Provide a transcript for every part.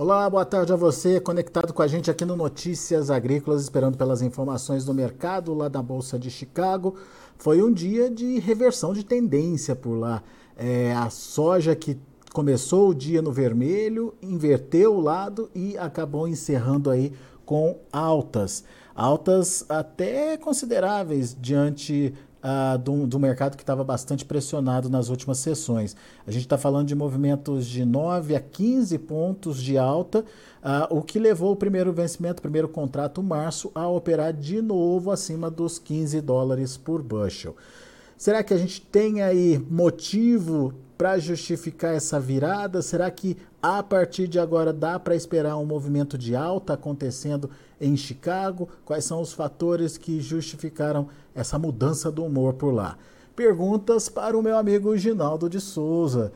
Olá, boa tarde a você, conectado com a gente aqui no Notícias Agrícolas, esperando pelas informações do mercado lá da Bolsa de Chicago. Foi um dia de reversão de tendência por lá. É, a soja que começou o dia no vermelho, inverteu o lado e acabou encerrando aí com altas. Altas até consideráveis diante do, do mercado que estava bastante pressionado nas últimas sessões. A gente está falando de movimentos de 9 a 15 pontos de alta, uh, o que levou o primeiro vencimento, o primeiro contrato, março, a operar de novo acima dos 15 dólares por bushel. Será que a gente tem aí motivo para justificar essa virada? Será que a partir de agora dá para esperar um movimento de alta acontecendo em Chicago? Quais são os fatores que justificaram essa mudança do humor por lá? Perguntas para o meu amigo Ginaldo de Souza,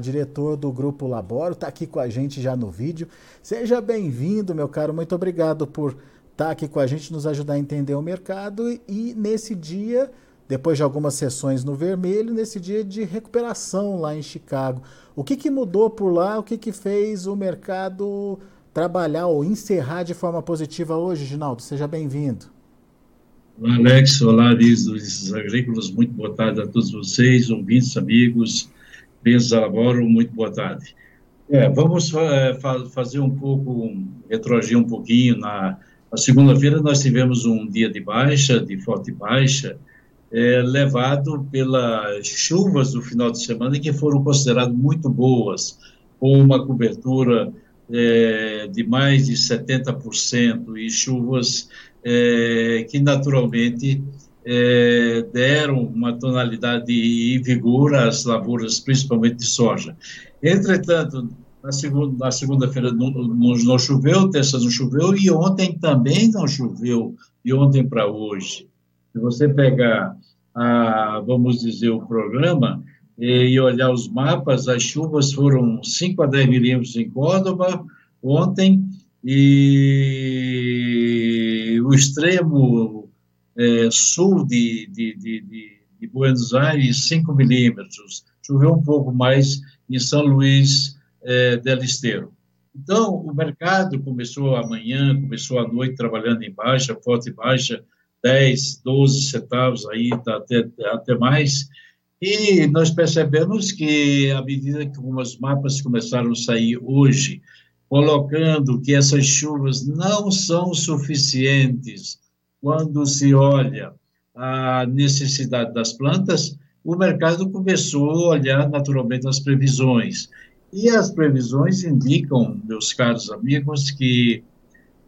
diretor do Grupo Laboro, está aqui com a gente já no vídeo. Seja bem-vindo, meu caro, muito obrigado por estar tá aqui com a gente, nos ajudar a entender o mercado e nesse dia depois de algumas sessões no vermelho, nesse dia de recuperação lá em Chicago. O que, que mudou por lá? O que, que fez o mercado trabalhar ou encerrar de forma positiva hoje, Ginaldo? Seja bem-vindo. Alex. Olá, Liz Agrícolas. Muito boa tarde a todos vocês, ouvintes, amigos. Bens Laboro, muito boa tarde. É, vamos é, fa fazer um pouco, retroagir um pouquinho. Na, na segunda-feira nós tivemos um dia de baixa, de forte baixa, é, levado pelas chuvas do final de semana, que foram consideradas muito boas, com uma cobertura é, de mais de 70%, e chuvas é, que naturalmente é, deram uma tonalidade e vigor às lavouras, principalmente de soja. Entretanto, na segunda-feira segunda não, não choveu, terça não choveu, e ontem também não choveu, de ontem para hoje. Se você pegar, a, vamos dizer, o programa e olhar os mapas, as chuvas foram 5 a 10 milímetros em Córdoba ontem, e o extremo é, sul de, de, de, de, Buenos Aires, 5 milímetros. Choveu um pouco mais em São Luís é, del Esteiro. Então, o mercado começou amanhã, começou à noite trabalhando em baixa, forte baixa, 10, 12 centavos, aí tá até, até mais. E nós percebemos que, à medida que alguns mapas começaram a sair hoje, colocando que essas chuvas não são suficientes quando se olha a necessidade das plantas, o mercado começou a olhar naturalmente as previsões. E as previsões indicam, meus caros amigos, que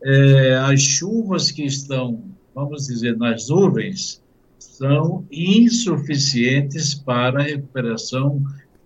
é, as chuvas que estão vamos dizer, nas nuvens, são insuficientes para a recuperação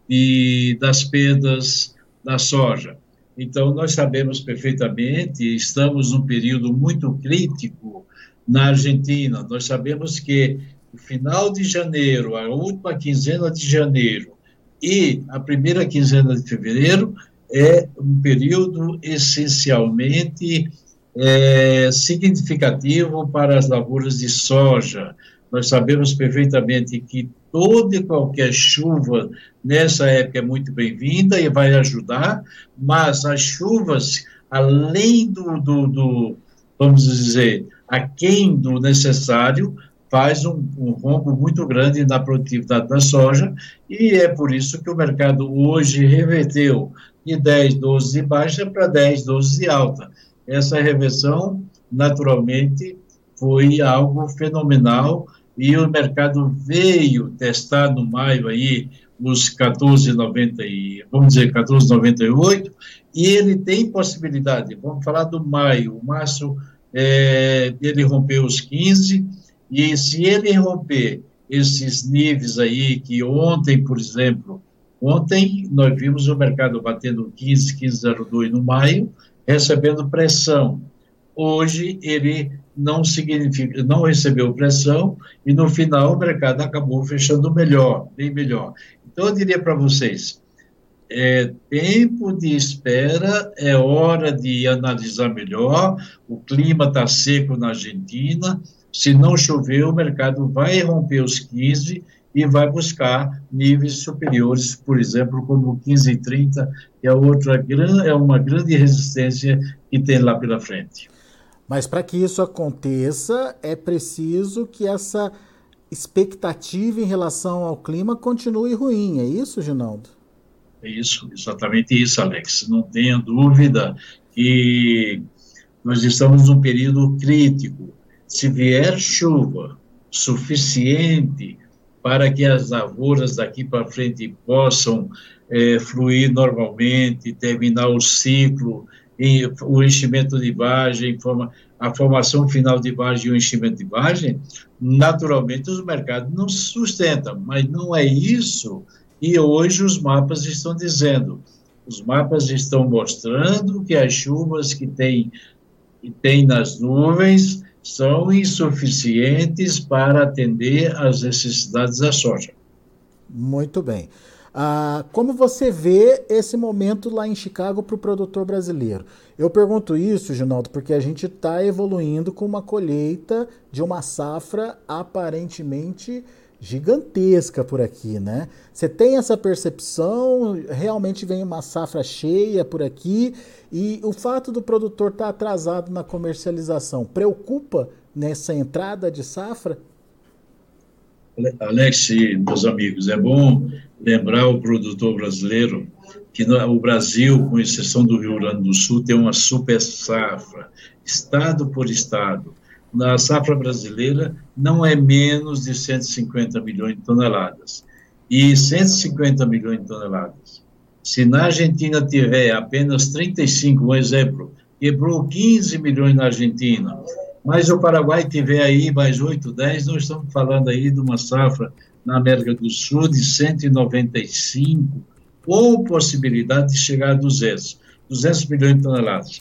e das perdas da soja. Então, nós sabemos perfeitamente, estamos num período muito crítico na Argentina. Nós sabemos que o final de janeiro, a última quinzena de janeiro e a primeira quinzena de fevereiro é um período essencialmente é, significativo para as lavouras de soja. Nós sabemos perfeitamente que toda e qualquer chuva nessa época é muito bem-vinda e vai ajudar, mas as chuvas, além do, do, do vamos dizer, aquém do necessário, faz um, um rombo muito grande na produtividade da soja, e é por isso que o mercado hoje reverteu de 10, 12 de baixa para 10, 12 de alta. Essa reversão, naturalmente, foi algo fenomenal e o mercado veio testar no maio aí os 14,90 e vamos dizer 14,98 e ele tem possibilidade. Vamos falar do maio, o março é, ele rompeu os 15 e se ele romper esses níveis aí que ontem, por exemplo, ontem nós vimos o mercado batendo 15, 15,02 no maio recebendo pressão. Hoje ele não não recebeu pressão e no final o mercado acabou fechando melhor, bem melhor. Então eu diria para vocês, é tempo de espera, é hora de analisar melhor. O clima está seco na Argentina, Se não chover, o mercado vai romper os 15 e vai buscar níveis superiores, por exemplo, como 15 e 30, que é, outra, é uma grande resistência que tem lá pela frente. Mas para que isso aconteça, é preciso que essa expectativa em relação ao clima continue ruim, é isso, Ginaldo? É isso, exatamente isso, Alex. Não tenha dúvida que nós estamos num período crítico. Se vier chuva suficiente para que as lavouras daqui para frente possam é, fluir normalmente, terminar o ciclo, o enchimento de vagem, a formação final de vagem e o enchimento de vagem, naturalmente os mercados não se sustentam, mas não é isso que hoje os mapas estão dizendo. Os mapas estão mostrando que as chuvas que tem, que tem nas nuvens são insuficientes para atender às necessidades da soja. Muito bem. Ah, como você vê esse momento lá em Chicago para o produtor brasileiro? Eu pergunto isso, Ginaldo, porque a gente está evoluindo com uma colheita de uma safra aparentemente gigantesca por aqui, né? Você tem essa percepção? Realmente vem uma safra cheia por aqui e o fato do produtor estar tá atrasado na comercialização preocupa nessa entrada de safra? Alex, meus amigos, é bom lembrar o produtor brasileiro que o Brasil, com exceção do Rio Grande do Sul, tem uma super safra, estado por estado na safra brasileira não é menos de 150 milhões de toneladas. E 150 milhões de toneladas. Se na Argentina tiver apenas 35, um exemplo, quebrou 15 milhões na Argentina, mas o Paraguai tiver aí mais 8, 10, nós estamos falando aí de uma safra na América do Sul de 195, ou possibilidade de chegar a 200, 200 milhões de toneladas.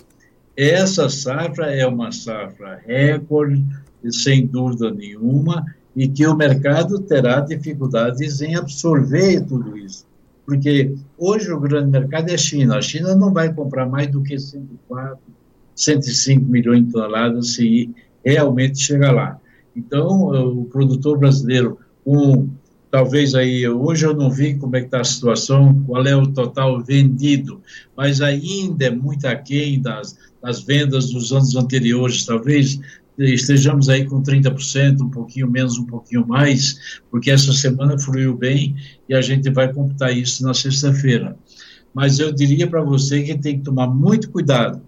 Essa safra é uma safra recorde, sem dúvida nenhuma, e que o mercado terá dificuldades em absorver tudo isso. Porque hoje o grande mercado é a China. A China não vai comprar mais do que 104, 105 milhões de toneladas se realmente chegar lá. Então, o produtor brasileiro, com talvez aí, hoje eu não vi como é que está a situação, qual é o total vendido, mas ainda é muito aquém das, das vendas dos anos anteriores, talvez estejamos aí com 30%, um pouquinho menos, um pouquinho mais, porque essa semana fluiu bem e a gente vai computar isso na sexta-feira. Mas eu diria para você que tem que tomar muito cuidado.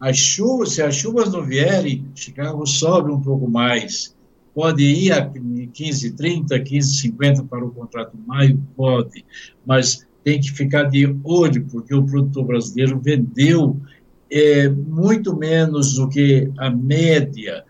As chuvas, se as chuvas não vierem, Chicago sobe um pouco mais, Pode ir a 15,30, 15,50 para o contrato maio? Pode, mas tem que ficar de olho, porque o produtor brasileiro vendeu é, muito menos do que a média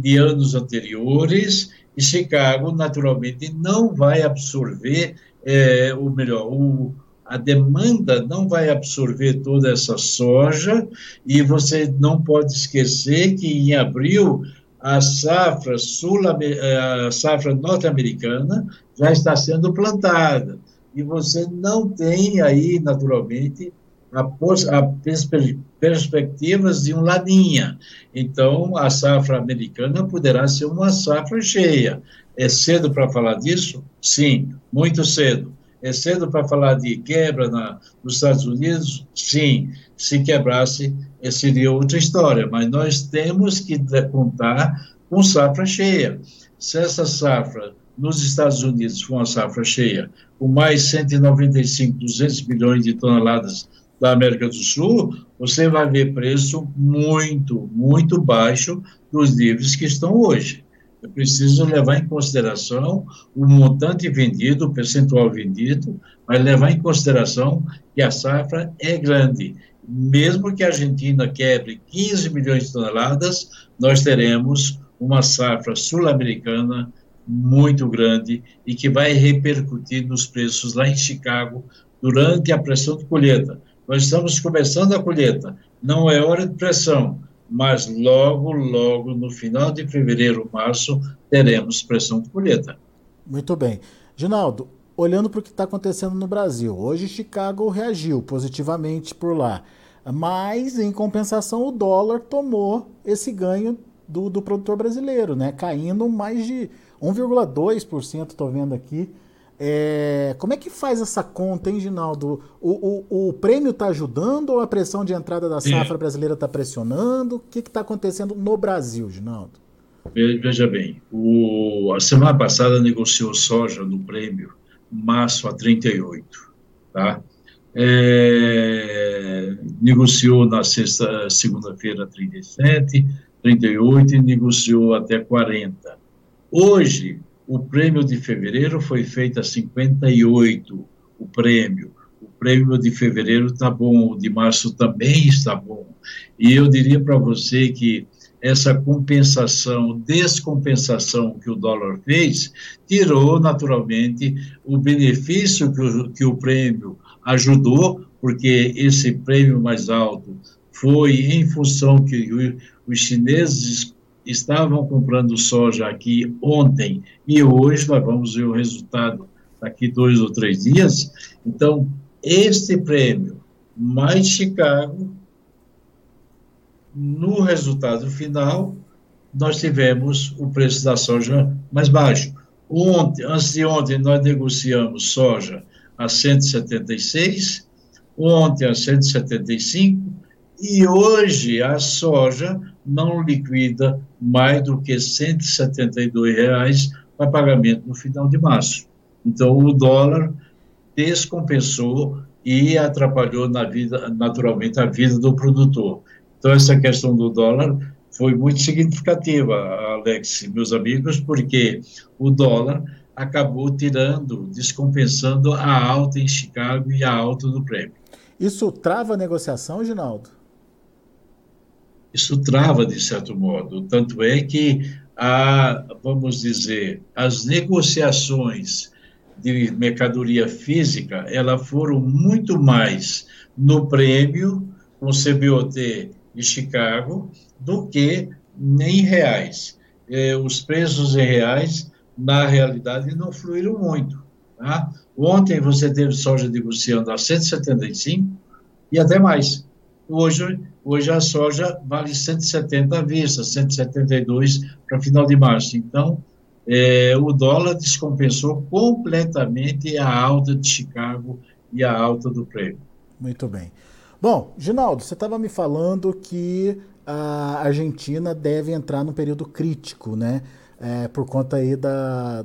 de anos anteriores, e Chicago, naturalmente, não vai absorver, é, ou melhor, o, a demanda não vai absorver toda essa soja, e você não pode esquecer que em abril a safra sul eh, a safra norte-americana já está sendo plantada e você não tem aí naturalmente a, a perspe perspectivas de um laninha. Então a safra americana poderá ser uma safra cheia. É cedo para falar disso? Sim, muito cedo. É cedo para falar de quebra na, nos Estados Unidos? Sim. Se quebrasse, seria outra história, mas nós temos que contar com safra cheia. Se essa safra nos Estados Unidos for uma safra cheia, com mais 195, 200 milhões de toneladas da América do Sul, você vai ver preço muito, muito baixo dos níveis que estão hoje. É preciso levar em consideração o montante vendido, o percentual vendido, mas levar em consideração que a safra é grande mesmo que a Argentina quebre 15 milhões de toneladas, nós teremos uma safra sul-americana muito grande e que vai repercutir nos preços lá em Chicago durante a pressão de colheita. Nós estamos começando a colheita, não é hora de pressão, mas logo, logo, no final de fevereiro, março, teremos pressão de colheita. Muito bem. Ginaldo, olhando para o que está acontecendo no Brasil, hoje Chicago reagiu positivamente por lá, mas em compensação o dólar tomou esse ganho do, do produtor brasileiro, né? Caindo mais de 1,2%, estou vendo aqui. É, como é que faz essa conta, hein, Ginaldo? O, o, o prêmio está ajudando ou a pressão de entrada da safra brasileira está pressionando? O que está acontecendo no Brasil, Ginaldo? Veja bem, o, a semana passada negociou soja no prêmio março a 38, tá? É, negociou na sexta, segunda-feira 37, 38 e negociou até 40. Hoje, o prêmio de fevereiro foi feito a 58, o prêmio. O prêmio de fevereiro está bom, o de março também está bom. E eu diria para você que essa compensação, descompensação que o dólar fez, tirou naturalmente o benefício que o, que o prêmio ajudou, porque esse prêmio mais alto foi em função que os chineses estavam comprando soja aqui ontem e hoje nós vamos ver o resultado daqui dois ou três dias. Então, este prêmio mais Chicago, no resultado final, nós tivemos o preço da soja mais baixo. Ontem, antes de ontem, nós negociamos soja a 176, ontem a 175, e hoje a soja não liquida mais do que 172 reais para pagamento no final de março. Então, o dólar descompensou e atrapalhou na vida, naturalmente a vida do produtor. Então, essa questão do dólar foi muito significativa, Alex, meus amigos, porque o dólar acabou tirando, descompensando a alta em Chicago e a alta do prêmio. Isso trava a negociação, Ginaldo? isso trava de certo modo. Tanto é que a, vamos dizer, as negociações de mercadoria física, elas foram muito mais no prêmio com o CBOT de Chicago do que em reais. É, os preços em reais, na realidade, não fluíram muito. Tá? Ontem você teve soja negociando a 175 e até mais. Hoje Hoje a soja vale 170 à vista, 172 para final de março. Então, é, o dólar descompensou completamente a alta de Chicago e a alta do prêmio. Muito bem. Bom, Ginaldo, você estava me falando que a Argentina deve entrar num período crítico, né? É, por conta aí da,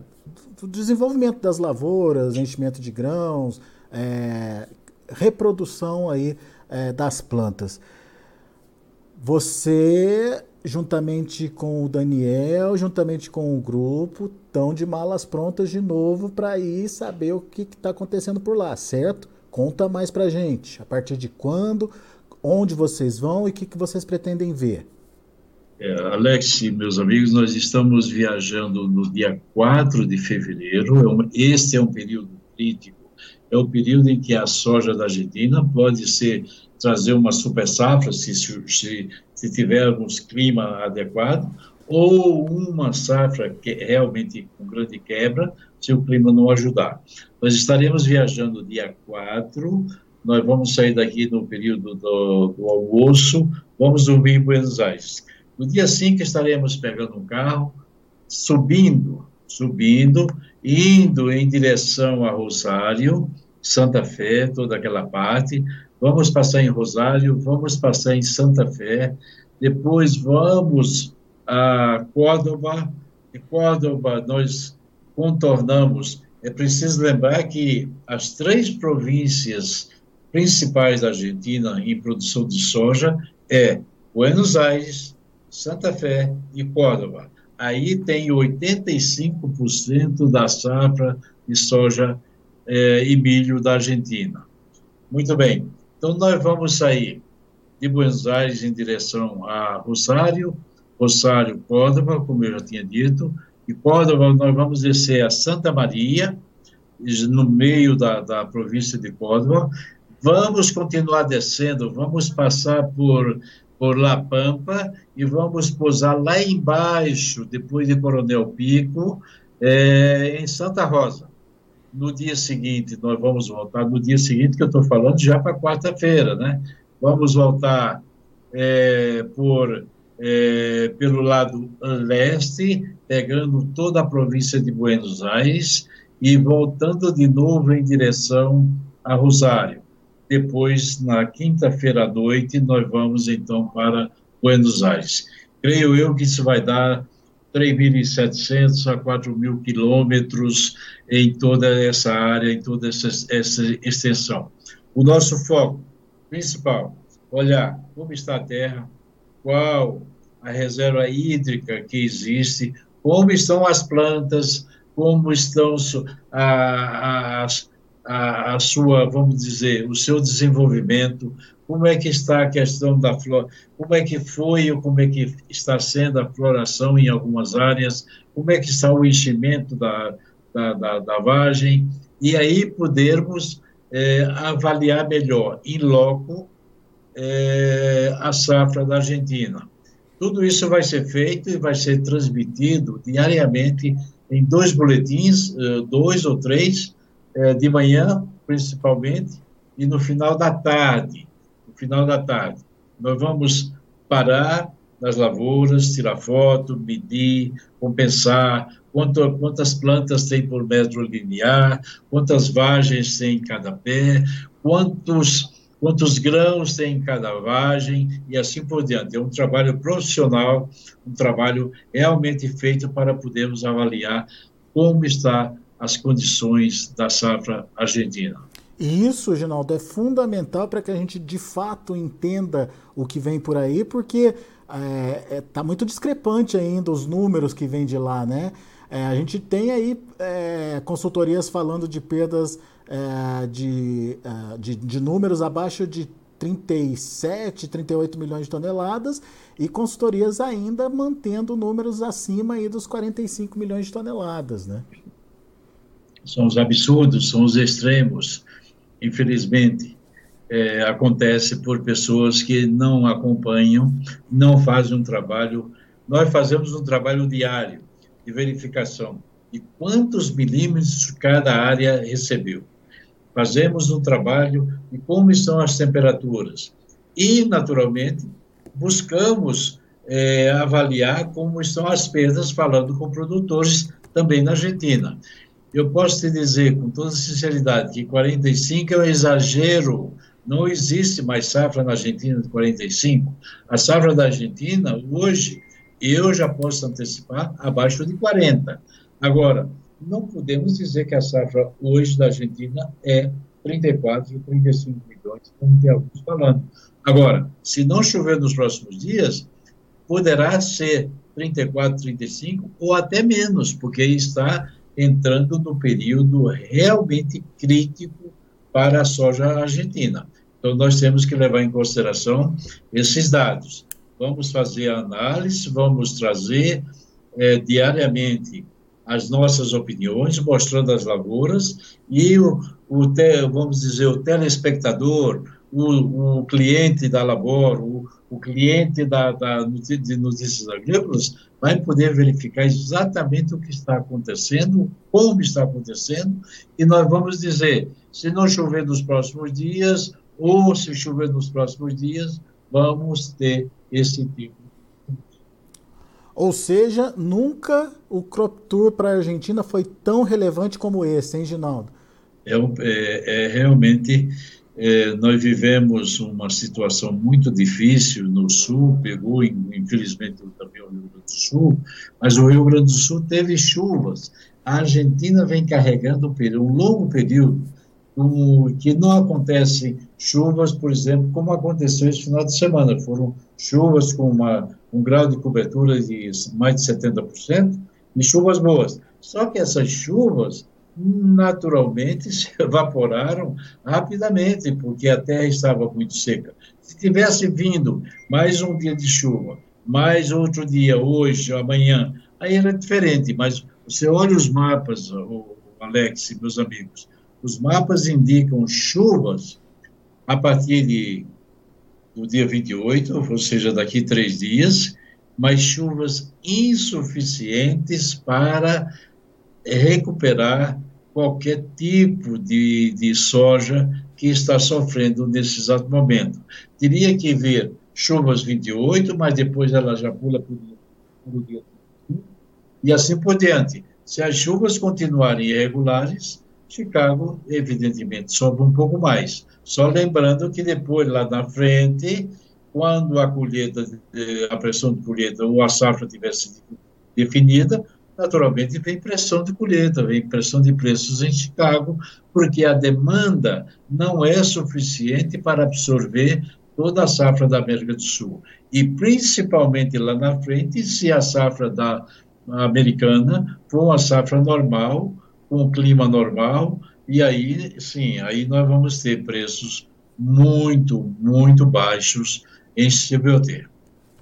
do desenvolvimento das lavouras, enchimento de grãos, é, reprodução aí é, das plantas. Você, juntamente com o Daniel, juntamente com o grupo, estão de malas prontas de novo para ir saber o que está acontecendo por lá, certo? Conta mais para gente. A partir de quando, onde vocês vão e o que, que vocês pretendem ver? É, Alex meus amigos, nós estamos viajando no dia 4 de fevereiro. É este é um período crítico. É o período em que a soja da Argentina pode ser trazer uma super safra, se, se, se tivermos clima adequado, ou uma safra que realmente com grande quebra, se o clima não ajudar. Nós estaremos viajando dia 4, nós vamos sair daqui no período do, do almoço, vamos dormir em Buenos Aires. No dia 5 estaremos pegando um carro, subindo, subindo, indo em direção a Rosário, Santa Fé, toda aquela parte, vamos passar em Rosário, vamos passar em Santa Fé, depois vamos a Córdoba, de Córdoba nós contornamos. É preciso lembrar que as três províncias principais da Argentina em produção de soja é Buenos Aires, Santa Fé e Córdoba. Aí tem 85% da safra de soja eh, e milho da Argentina. Muito bem. Então, nós vamos sair de Buenos Aires em direção a Rosário, Rosário, Córdoba, como eu já tinha dito, e Córdoba nós vamos descer a Santa Maria, no meio da, da província de Córdoba, vamos continuar descendo, vamos passar por, por La Pampa e vamos pousar lá embaixo, depois de Coronel Pico, é, em Santa Rosa no dia seguinte, nós vamos voltar, no dia seguinte que eu estou falando, já para quarta-feira, né? Vamos voltar é, por é, pelo lado leste, pegando toda a província de Buenos Aires e voltando de novo em direção a Rosário. Depois, na quinta-feira à noite, nós vamos então para Buenos Aires. Creio eu que isso vai dar 3.700 a 4.000 quilômetros em toda essa área, em toda essa, essa extensão. O nosso foco principal, olhar como está a Terra, qual a reserva hídrica que existe, como estão as plantas, como estão a, a, a, a sua, vamos dizer, o seu desenvolvimento, como é que está a questão da flora, como é que foi ou como é que está sendo a floração em algumas áreas, como é que está o enchimento da, da, da, da vagem, e aí podermos é, avaliar melhor, em loco, é, a safra da Argentina. Tudo isso vai ser feito e vai ser transmitido diariamente em dois boletins, eh, dois ou três, eh, de manhã, principalmente, e no final da tarde. No final da tarde. Nós vamos parar nas lavouras, tirar foto, medir, compensar, quanto, quantas plantas tem por metro linear, quantas vagens tem em cada pé, quantos quantos grãos tem em cada vagem e assim por diante. É um trabalho profissional, um trabalho realmente feito para podermos avaliar como está as condições da safra argentina. Isso, Ginaldo, é fundamental para que a gente de fato entenda o que vem por aí, porque está é, é, tá muito discrepante ainda os números que vêm de lá, né? É, a gente tem aí é, consultorias falando de perdas é, de, é, de, de números abaixo de 37, 38 milhões de toneladas e consultorias ainda mantendo números acima aí dos 45 milhões de toneladas, né? São os absurdos, são os extremos. Infelizmente, é, acontece por pessoas que não acompanham, não fazem um trabalho. Nós fazemos um trabalho diário de verificação de quantos milímetros cada área recebeu fazemos um trabalho de como estão as temperaturas e, naturalmente, buscamos é, avaliar como estão as perdas, falando com produtores também na Argentina. Eu posso te dizer com toda sinceridade que 45 é um exagero, não existe mais safra na Argentina de 45. A safra da Argentina, hoje, eu já posso antecipar, abaixo de 40. Agora, não podemos dizer que a safra hoje da Argentina é 34, 35 milhões, como tem alguns falando. Agora, se não chover nos próximos dias, poderá ser 34, 35 ou até menos, porque está entrando no período realmente crítico para a soja argentina. Então, nós temos que levar em consideração esses dados. Vamos fazer análise, vamos trazer é, diariamente as nossas opiniões, mostrando as lavouras, e o, o te, vamos dizer, o telespectador, o, o cliente da Labor, o, o cliente da, da, de notícias agrícolas, vai poder verificar exatamente o que está acontecendo, como está acontecendo, e nós vamos dizer, se não chover nos próximos dias, ou se chover nos próximos dias, vamos ter esse tipo ou seja, nunca o Crop Tour para a Argentina foi tão relevante como esse, hein, Ginaldo? É, é, é realmente, é, nós vivemos uma situação muito difícil no Sul, pegou, infelizmente, também o Rio Grande do Sul, mas o Rio Grande do Sul teve chuvas. A Argentina vem carregando um longo período um, que não acontecem chuvas, por exemplo, como aconteceu esse final de semana. Foram chuvas com uma, um grau de cobertura de mais de 70% e chuvas boas. Só que essas chuvas naturalmente se evaporaram rapidamente, porque a terra estava muito seca. Se tivesse vindo mais um dia de chuva, mais outro dia, hoje, amanhã, aí era diferente, mas você olha os mapas, o Alex, meus amigos, os mapas indicam chuvas a partir de, do dia 28, ou seja, daqui três dias, mas chuvas insuficientes para recuperar qualquer tipo de, de soja que está sofrendo nesse exato momento. Teria que ver chuvas 28, mas depois ela já pula para o dia 31, e assim por diante. Se as chuvas continuarem irregulares, Chicago, evidentemente, sobe um pouco mais. Só lembrando que depois, lá na frente, quando a colheita, a pressão de colheita ou a safra tiver sido definida, naturalmente vem pressão de colheita, vem pressão de preços em Chicago, porque a demanda não é suficiente para absorver toda a safra da América do Sul. E principalmente lá na frente, se a safra da americana for uma safra normal, com clima normal, e aí sim, aí nós vamos ter preços muito, muito baixos em CBOT.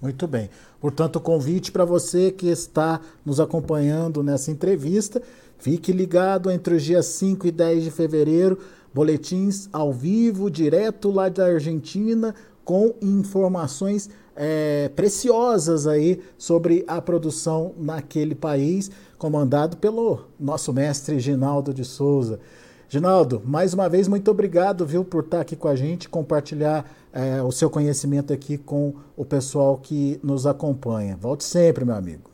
Muito bem. Portanto, convite para você que está nos acompanhando nessa entrevista. Fique ligado entre os dias 5 e 10 de fevereiro, boletins ao vivo, direto lá da Argentina, com informações é, preciosas aí sobre a produção naquele país, comandado pelo nosso mestre Ginaldo de Souza. Ginaldo, mais uma vez, muito obrigado, viu, por estar aqui com a gente, compartilhar é, o seu conhecimento aqui com o pessoal que nos acompanha. Volte sempre, meu amigo.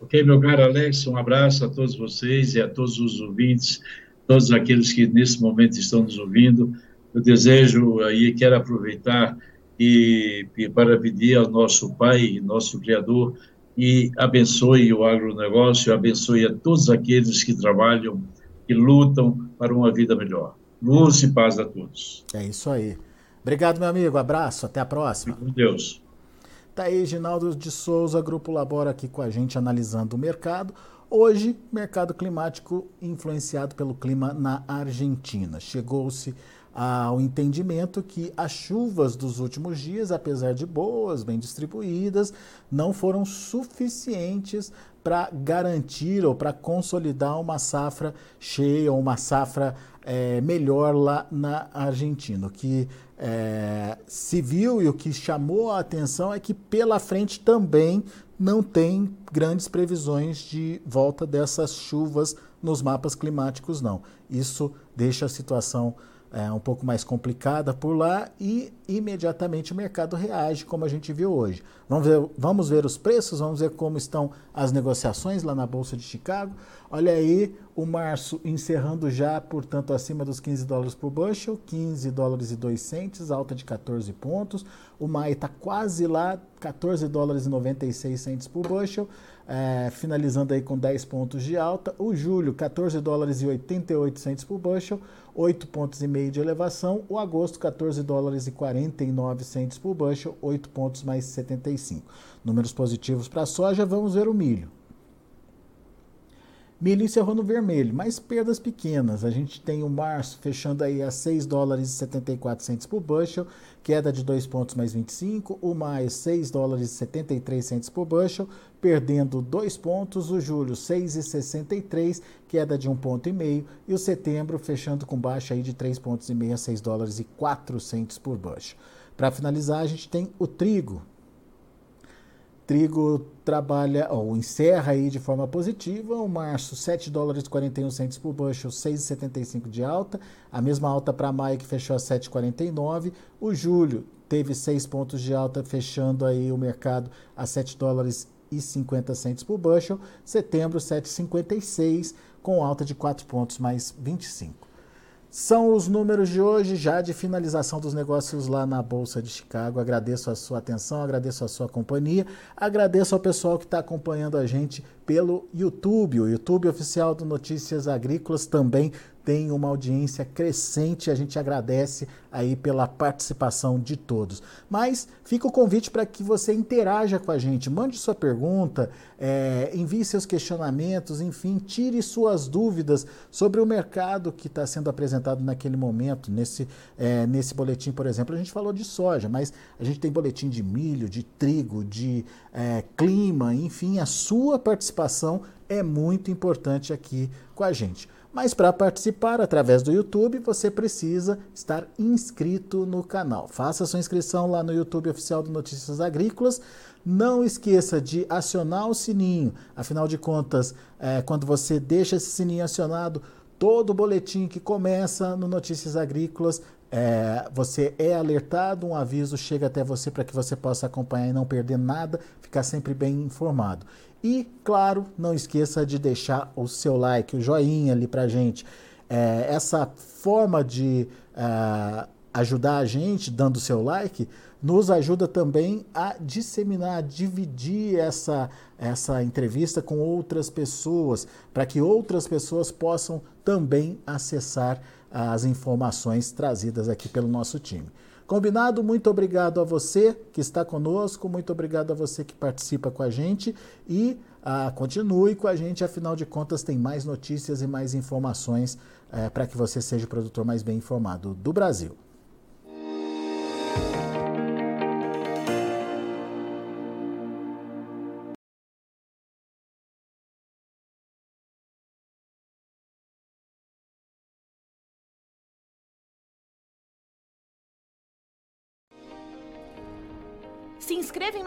Ok, meu caro Alex, um abraço a todos vocês e a todos os ouvintes, todos aqueles que nesse momento estão nos ouvindo. Eu desejo aí, quero aproveitar e, e para pedir ao nosso Pai, nosso Criador, e abençoe o agronegócio, abençoe a todos aqueles que trabalham, que lutam para uma vida melhor. Luz e paz a todos. É isso aí. Obrigado, meu amigo. Abraço. Até a próxima. Com Deus. Tá aí, Ginaldo de Souza, Grupo Labora aqui com a gente analisando o mercado. Hoje, mercado climático influenciado pelo clima na Argentina. Chegou-se ao entendimento que as chuvas dos últimos dias, apesar de boas, bem distribuídas, não foram suficientes para garantir ou para consolidar uma safra cheia ou uma safra é, melhor lá na Argentina. O que é, se viu e o que chamou a atenção é que pela frente também não tem grandes previsões de volta dessas chuvas nos mapas climáticos, não. Isso deixa a situação é, um pouco mais complicada por lá e imediatamente o mercado reage, como a gente viu hoje. Vamos ver, vamos ver os preços, vamos ver como estão as negociações lá na Bolsa de Chicago. Olha aí, o março encerrando já, portanto, acima dos 15 dólares por bushel, 15 dólares e 2 centes, alta de 14 pontos. O maio está quase lá, 14 dólares e 96 centes por bushel é, finalizando aí com 10 pontos de alta. O julho, 14 dólares e 88 centos por bushel, 8 pontos e meio de elevação. O agosto, 14 dólares e 49 centos por bushel, 8 pontos mais 75. Números positivos para a soja, vamos ver o milho. Milho encerrou no vermelho, mas perdas pequenas. A gente tem o março fechando aí a 6 dólares e 74 centos por bushel, queda de 2 pontos mais 25. O maio, 6 dólares e 73 centos por bushel, perdendo 2 pontos. O julho, 6,63, queda de 1 ponto e meio. E o setembro fechando com baixa aí de 3 pontos e meio a 6 dólares e 4 centos por bushel. Para finalizar, a gente tem o trigo, Trigo trabalha, ou encerra aí de forma positiva, o março 7 dólares e 41 centos por bushel, 6,75 de alta, a mesma alta para maio que fechou a 7,49, o julho teve 6 pontos de alta, fechando aí o mercado a 7 dólares e 50 centos por bushel, setembro 7,56 com alta de 4 pontos mais 25. São os números de hoje, já de finalização dos negócios lá na Bolsa de Chicago. Agradeço a sua atenção, agradeço a sua companhia, agradeço ao pessoal que está acompanhando a gente pelo YouTube. O YouTube oficial do Notícias Agrícolas também tem uma audiência crescente. A gente agradece aí pela participação de todos. Mas fica o convite para que você interaja com a gente, mande sua pergunta, é, envie seus questionamentos, enfim, tire suas dúvidas sobre o mercado que está sendo apresentado naquele momento. Nesse, é, nesse boletim, por exemplo, a gente falou de soja, mas a gente tem boletim de milho, de trigo, de é, clima, enfim, a sua participação é muito importante aqui com a gente. Mas para participar através do YouTube, você precisa estar inscrito no canal. Faça sua inscrição lá no YouTube oficial do Notícias Agrícolas. Não esqueça de acionar o sininho. Afinal de contas, é, quando você deixa esse sininho acionado, todo boletim que começa no Notícias Agrícolas é, você é alertado, um aviso chega até você para que você possa acompanhar e não perder nada, ficar sempre bem informado. E, claro, não esqueça de deixar o seu like, o joinha ali para gente. É, essa forma de uh, ajudar a gente, dando seu like, nos ajuda também a disseminar, a dividir essa, essa entrevista com outras pessoas, para que outras pessoas possam também acessar as informações trazidas aqui pelo nosso time. Combinado? Muito obrigado a você que está conosco, muito obrigado a você que participa com a gente e ah, continue com a gente, afinal de contas, tem mais notícias e mais informações eh, para que você seja o produtor mais bem informado do Brasil.